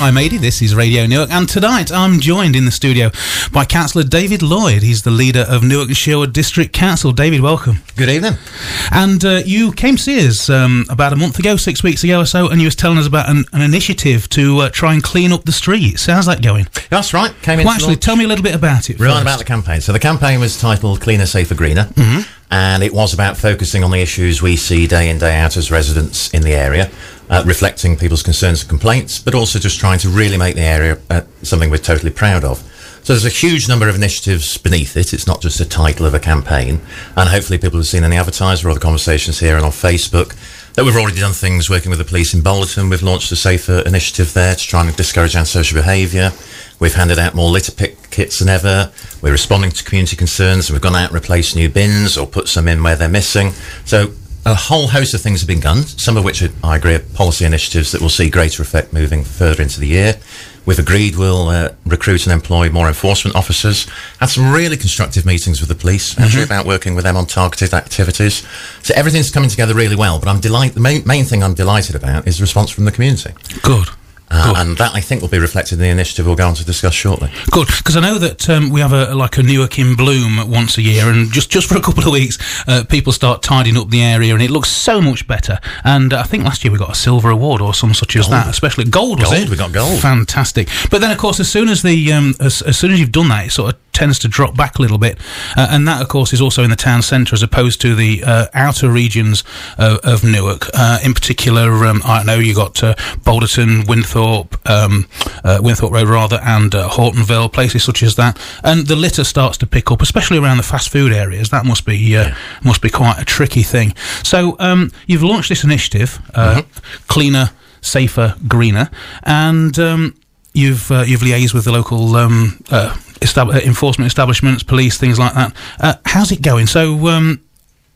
I'm Adi, this is Radio Newark, and tonight I'm joined in the studio by Councillor David Lloyd. He's the leader of Newark and Sherwood District Council. David, welcome. Good evening. And uh, you came to see us um, about a month ago, six weeks ago or so, and you was telling us about an, an initiative to uh, try and clean up the streets. How's that going? That's right. Came in. Well, actually, tell me a little bit about it. Right about the campaign. So the campaign was titled "Cleaner, Safer, Greener," and it was about focusing on the issues we see day in day out as residents in the area, uh, reflecting people's concerns and complaints, but also just trying to really make the area uh, something we're totally proud of. So there's a huge number of initiatives beneath it. It's not just a title of a campaign, and hopefully people have seen in the advertiser or the conversations here and on Facebook that we've already done things working with the police in Bolton. We've launched a safer initiative there to try and discourage antisocial behaviour. We've handed out more litter pick kits than ever. We're responding to community concerns. We've gone out and replaced new bins or put some in where they're missing. So a whole host of things have been done, some of which are, I agree are policy initiatives that will see greater effect moving further into the year. We've agreed we'll uh, recruit and employ more enforcement officers. Had some really constructive meetings with the police, actually, about working with them on targeted activities. So everything's coming together really well. But I'm delighted. The main, main thing I'm delighted about is the response from the community, Good. Uh, and that I think will be reflected in the initiative we'll go on to discuss shortly. Good, because I know that um, we have a like a Newark in bloom once a year, and just just for a couple of weeks, uh, people start tidying up the area, and it looks so much better. And uh, I think last year we got a silver award or some such as that, especially gold. Was Gold, it? we got gold. Fantastic. But then, of course, as soon as the um, as, as soon as you've done that, it sort of tends to drop back a little bit, uh, and that, of course, is also in the town centre as opposed to the uh, outer regions of, of Newark. Uh, in particular, um, I don't know you got uh, Balderton, Winthorpe, um, uh, Winthorpe Road rather, and uh, Hawtonville, places such as that, and the litter starts to pick up, especially around the fast food areas. That must be uh, must be quite a tricky thing. So um, you've launched this initiative, uh, cleaner, safer, greener, and um, you've uh, you've liaised with the local um, uh, estab- uh, enforcement establishments, police, things like that. Uh, how's it going? So um,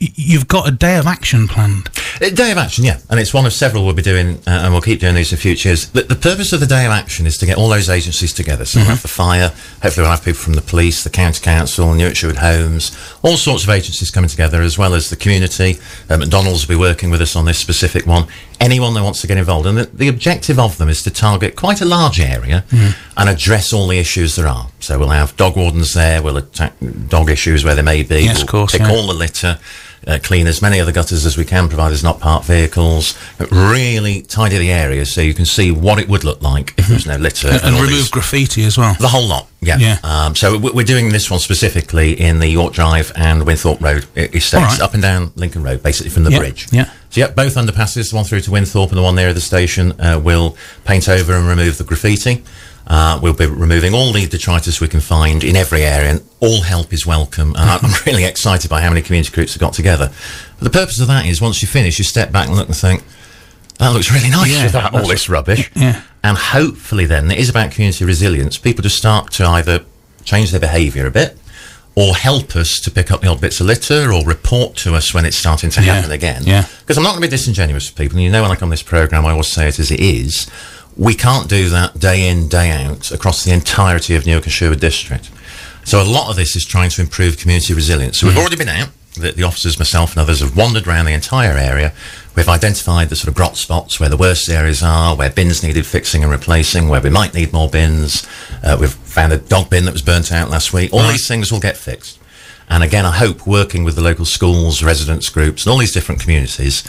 y- you've got a day of action planned. Day of Action, yeah, and it's one of several we'll be doing, uh, and we'll keep doing these in future years. The, the purpose of the Day of Action is to get all those agencies together. So we'll have the fire, hopefully we'll have people from the police, the county council, Newark Sherwood Homes, all sorts of agencies coming together, as well as the community. Uh, McDonald's will be working with us on this specific one. Anyone that wants to get involved, and the, the objective of them is to target quite a large area and address all the issues there are. So we'll have dog wardens there, we'll attack dog issues where there may be. Yes, we'll of course, pick yeah. all the litter, uh, clean as many of the gutters as we can, provided it's not parked vehicles. But really tidy the area so you can see what it would look like if there was no litter. And, all remove these- graffiti as well. the whole lot, yeah. Yeah. Um, so we- we're doing this one specifically in the York Drive and Winthorpe Road e- estates, right. up and down Lincoln Road, basically from the bridge. yeah. So yeah, both underpasses, the one through to Winthorpe and the one near the station, uh, will paint over and remove the graffiti. Uh, we'll be removing all the detritus we can find in every area, and all help is welcome. And I'm really excited by how many community groups have got together. But the purpose of that is once you finish, you step back and look and think, that looks really nice Yeah, without all this rubbish. Yeah. And hopefully, then, it is about community resilience. People just start to either change their behaviour a bit or help us to pick up the odd bits of litter or report to us when it's starting to Yeah. happen again. Yeah. Because I'm not going to be disingenuous with people. And you know, when I come on this programme, I always say it as it is. We can't do that day in, day out across the entirety of Newark and Sherwood District. So a lot of this is trying to improve community resilience. So we've already been out. The, the officers, myself and others have wandered around the entire area. We've identified the sort of grot spots where the worst areas are, where bins needed fixing and replacing, where we might need more bins. Uh, we've found a dog bin that was burnt out last week. All these things will get fixed. And again, I hope working with the local schools, residents groups, and all these different communities,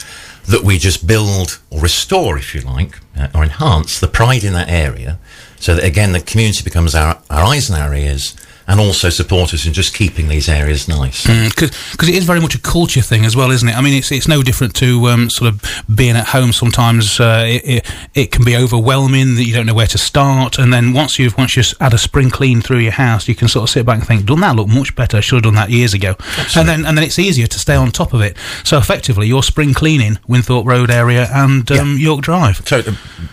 that we just build or restore, if you like, uh, or enhance the pride in that area, so that again the community becomes our, our eyes and our ears, and also support us in just keeping these areas nice. because it is very much a culture thing as well, isn't it? I mean, it's it's no different to um, sort of being at home. Sometimes uh, it, it it can be overwhelming that you don't know where to start, and then once you've once you've had a spring clean through your house, you can sort of sit back and think, "Done that look much better. I should have done that years ago." And then and then it's easier to stay on top of it. So effectively, your spring cleaning, Winthorpe Road area and um, York Drive. So,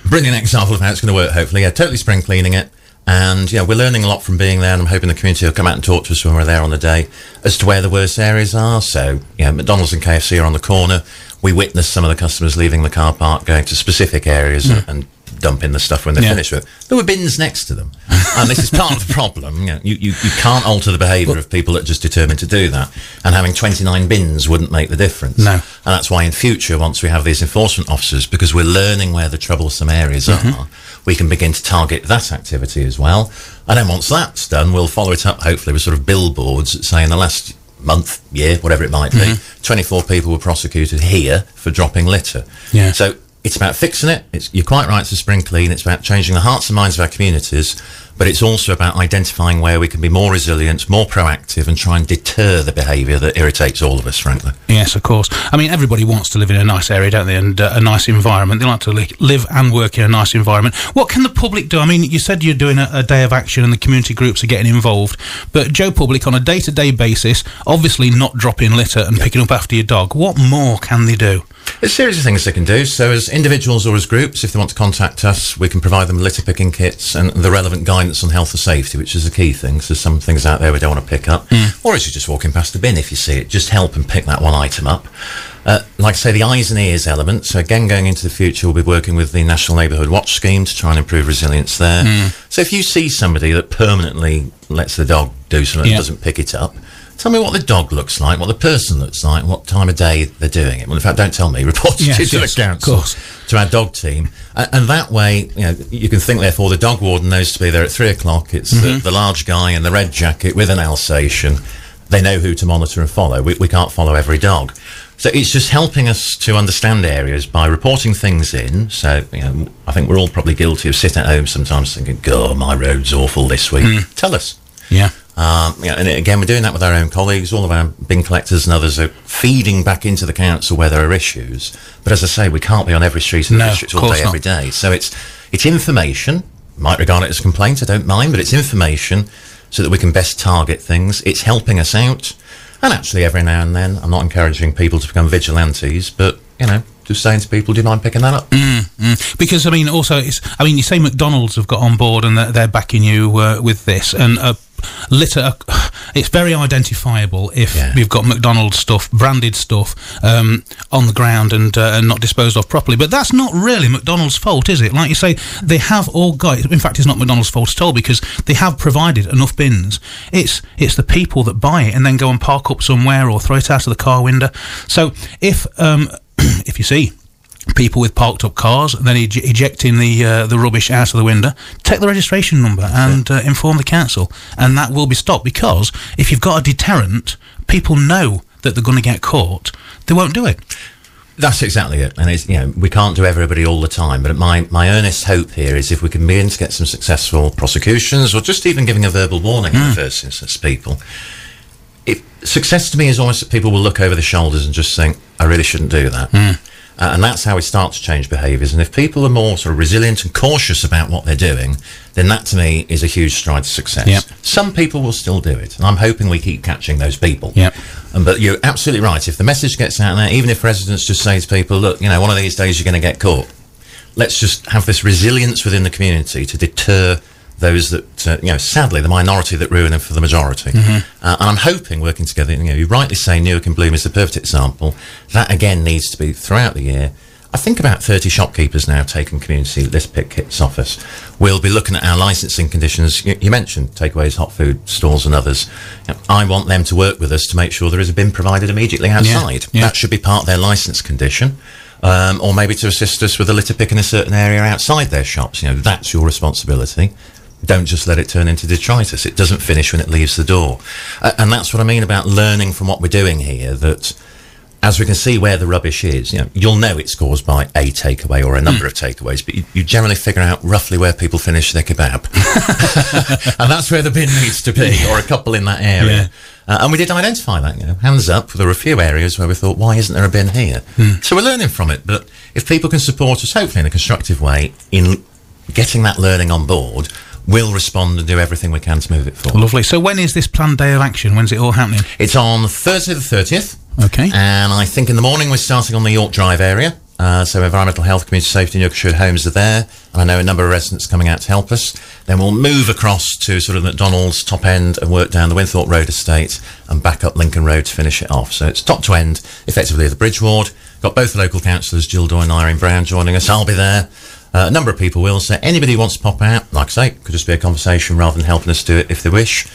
brilliant example of how it's going to work. Hopefully, yeah, totally spring cleaning it, and yeah, we're learning a lot from being there. And I'm hoping the community will come out and talk to us when we're there on the day as to where the worst areas are. So, yeah, McDonald's and KFC are on the corner. We witnessed some of the customers leaving the car park, going to specific areas hmm. and dumping the stuff when they're Yeah. finished with it. There were bins next to them. and this is part of the problem. You, know, you, you, you can't alter the behaviour of people that are just determined to do that. And having 29 bins wouldn't make the difference. No. And that's why in future, once we have these enforcement officers, because we're learning where the troublesome areas Mm-hmm. are, we can begin to target that activity as well. And then once that's done, we'll follow it up, hopefully, with sort of billboards that say in the last month, year, whatever it might be, Mm-hmm. 24 people were prosecuted here for dropping litter. Yeah. So it's about fixing it. It's, you're quite right to spring clean. It's about changing the hearts and minds of our communities, but it's also about identifying where we can be more resilient, more proactive, and try and deter the behaviour that irritates all of us, frankly. Yes, of course. I mean, everybody wants to live in a nice area, don't they? And uh, a nice environment. They like to li- live and work in a nice environment. What can the public do? I mean, you said you're doing a, a day of action and the community groups are getting involved. But Joe Public, on a day to day basis, obviously not dropping litter and picking up after your dog. What more can they do? There's a series of things they can do. So, as individuals or as groups, if they want to contact us, we can provide them litter picking kits and the relevant guidance on health and safety, which is a key thing. So, there's some things out there we don't want to pick up. Or as you're just walking past the bin, if you see it, just help and pick that one item up. Uh, like I say, the eyes and ears element. So, again, going into the future, we'll be working with the National Neighbourhood Watch Scheme to try and improve resilience there. So, if you see somebody that permanently lets the dog do something Yeah. and doesn't pick it up, Tell me what the dog looks like, what the person looks like, what time of day they're doing it. Well, in fact, don't tell me. Report Yes, it to yes, the of council, course. to our dog team, and, and that way, you know, you can think. Therefore, the dog warden knows to be there at three o'clock. It's Mm-hmm. the, the large guy in the red jacket with an Alsatian. They know who to monitor and follow. We, we can't follow every dog. So it's just helping us to understand areas by reporting things in. So, you know, I think we're all probably guilty of sitting at home sometimes thinking, God, my road's awful this week. Hmm. Tell us. Yeah. Um, you know, and again, we're doing that with our own colleagues. All of our bin collectors and others are feeding back into the council where there are issues. But as I say, we can't be on every street in the No, district all day, not. every day. So it's it's information. Might regard it as a complaint. I don't mind, but it's information so that we can best target things. It's helping us out. And actually, every now and then, I'm not encouraging people to become vigilantes, but you know, just saying to people, do you mind picking that up? Mm. Because I mean, also, it's. I mean, you say McDonald's have got on board and they're, they're backing you uh, with this, and uh, litter. Uh, it's very identifiable if Yeah. you've got McDonald's stuff, branded stuff, um, on the ground and uh, and not disposed of properly. But that's not really McDonald's fault, is it? Like you say, they have all got. In fact, it's not McDonald's fault at all because they have provided enough bins. It's it's the people that buy it and then go and park up somewhere or throw it out of the car window. So if um, if you see people with parked up cars, then ej- ejecting the uh, the rubbish out of the window. Take the registration number and uh, inform the council, and that will be stopped. Because if you've got a deterrent, people know that they're going to get caught. They won't do it. That's exactly it. And it's, you know, we can't do everybody all the time. But my, my earnest hope here is if we can begin to get some successful prosecutions or just even giving a verbal warning in the first instance people. It, success to me is almost that people will look over the shoulders and just think, I really shouldn't do that. Uh, and that's how we start to change behaviours. And if people are more sort of resilient and cautious about what they're doing, then that to me is a huge stride to success. Yep. Some people will still do it. And I'm hoping we keep catching those people. Yep. Um, but you're absolutely right. If the message gets out there, even if residents just say to people, look, you know, one of these days you're going to get caught, let's just have this resilience within the community to deter those that, uh, you know, sadly, the minority that ruin them for the majority. Uh, and I'm hoping working together, you know, you rightly say Newark and Bloom is the perfect example. That again needs to be throughout the year. I think about 30 shopkeepers now taking community list pick kits off us. We'll be looking at our licensing conditions. You, you mentioned takeaways, hot food stalls, and others. You know, I want them to work with us to make sure there is a bin provided immediately outside. yeah. That should be part of their license condition. Um, or maybe to assist us with a litter pick in a certain area outside their shops. You know, that's your responsibility. Don't just let it turn into detritus. It doesn't finish when it leaves the door. Uh, and that's what I mean about learning from what we're doing here, that as we can see where the rubbish is, you know, you'll know it's caused by a takeaway or a number of takeaways, but you, you generally figure out roughly where people finish their kebab. and that's where the bin needs to be, or a couple in that area. Uh, and we did identify that, you know, hands up. There were a few areas where we thought, why isn't there a bin here? So we're learning from it. But if people can support us, hopefully in a constructive way, in getting that learning on board, we'll respond and do everything we can to move it forward. Lovely. So when is this planned day of action? When's it all happening? It's on Thursday the 30th. Okay. And I think in the morning we're starting on the York Drive area. Uh, so environmental health, community safety, and Yorkshire homes are there, and I know a number of residents coming out to help us. Then we'll move across to sort of McDonald's top end and work down the Winthorpe Road estate and back up Lincoln Road to finish it off. So it's top to end, effectively of the Bridge Ward. Got both the local councillors, Jill Doyle and Irene Brown, joining us. I'll be there. Uh, a number of people will. So anybody who wants to pop out, like I say, could just be a conversation rather than helping us do it if they wish.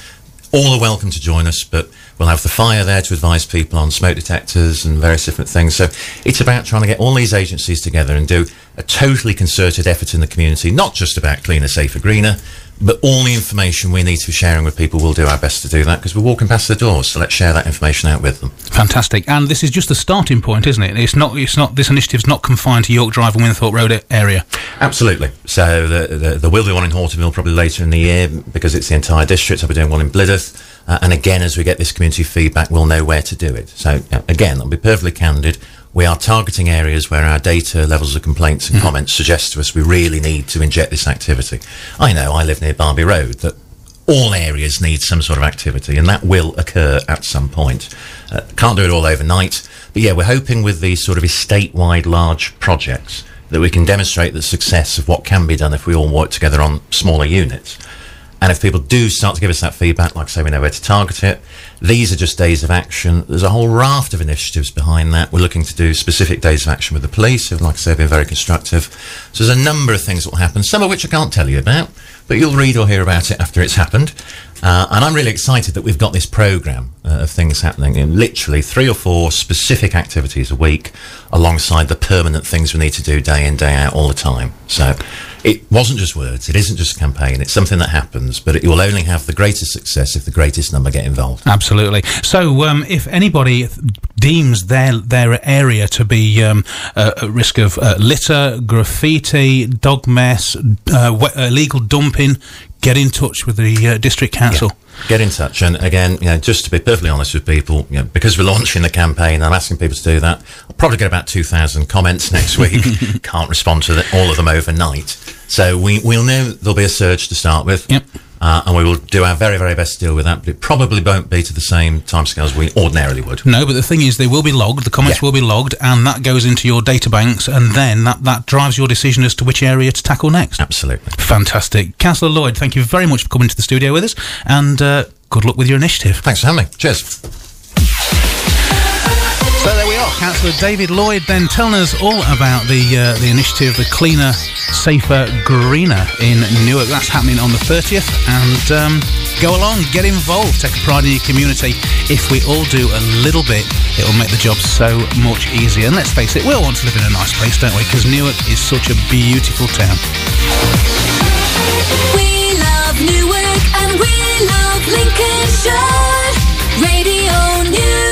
All are welcome to join us, but we'll have the fire there to advise people on smoke detectors and various different things. So it's about trying to get all these agencies together and do a totally concerted effort in the community, not just about cleaner, safer, greener, but all the information we need to be sharing with people, we'll do our best to do that because we're walking past the doors. So let's share that information out with them. Fantastic. And this is just the starting point, isn't it? It's not. It's not. This initiative's not confined to York Drive and Winthorpe Road area. Absolutely. So the, the, there will be one in Hawtonville probably later in the year because it's the entire district. I'll be doing one in Blidworth. Uh, and again, as we get this community feedback, we'll know where to do it. So again, I'll be perfectly candid. We are targeting areas where our data levels of complaints and mm. comments suggest to us we really need to inject this activity. I know I live near Barnby Road that all areas need some sort of activity, and that will occur at some point. Uh, can't do it all overnight, but yeah, we're hoping with these sort of estate-wide large projects that we can demonstrate the success of what can be done if we all work together on smaller units. And if people do start to give us that feedback, like say, we know where to target it. These are just days of action. There's a whole raft of initiatives behind that. We're looking to do specific days of action with the police, who, like I say, have been very constructive. So there's a number of things that will happen, some of which I can't tell you about, but you'll read or hear about it after it's happened. Uh, and I'm really excited that we've got this program uh, of things happening in literally three or four specific activities a week alongside the permanent things we need to do day in, day out all the time. So it wasn't just words. It isn't just a campaign. It's something that happens, but it will only have the greatest success if the greatest number get involved. Absolutely. So, um, if anybody deems their their area to be um, uh, at risk of uh, litter, graffiti, dog mess, uh, illegal dumping, get in touch with the uh, district council. Yeah get in touch. And again, you know, just to be perfectly honest with people, you know, because we're launching the campaign, I'm asking people to do that. I'll probably get about 2,000 comments next week. Can't respond to the, all of them overnight. So we, we'll know there'll be a surge to start with. Yep. Uh, and we will do our very, very best to deal with that. But it probably won't be to the same timescales we ordinarily would. No, but the thing is, they will be logged. The comments yeah. will be logged, and that goes into your data banks, and then that, that drives your decision as to which area to tackle next. Absolutely. Fantastic. Councillor Lloyd, thank you very much for coming to the studio with us, and uh, good luck with your initiative. Thanks for having me. Cheers. Councillor David Lloyd then telling us all about the uh, the initiative, the cleaner, safer, greener in Newark. That's happening on the 30th, and um, go along, get involved, take a pride in your community. If we all do a little bit, it will make the job so much easier. And let's face it, we all want to live in a nice place, don't we? Because Newark is such a beautiful town. We love Newark and we love Lincolnshire. Radio News.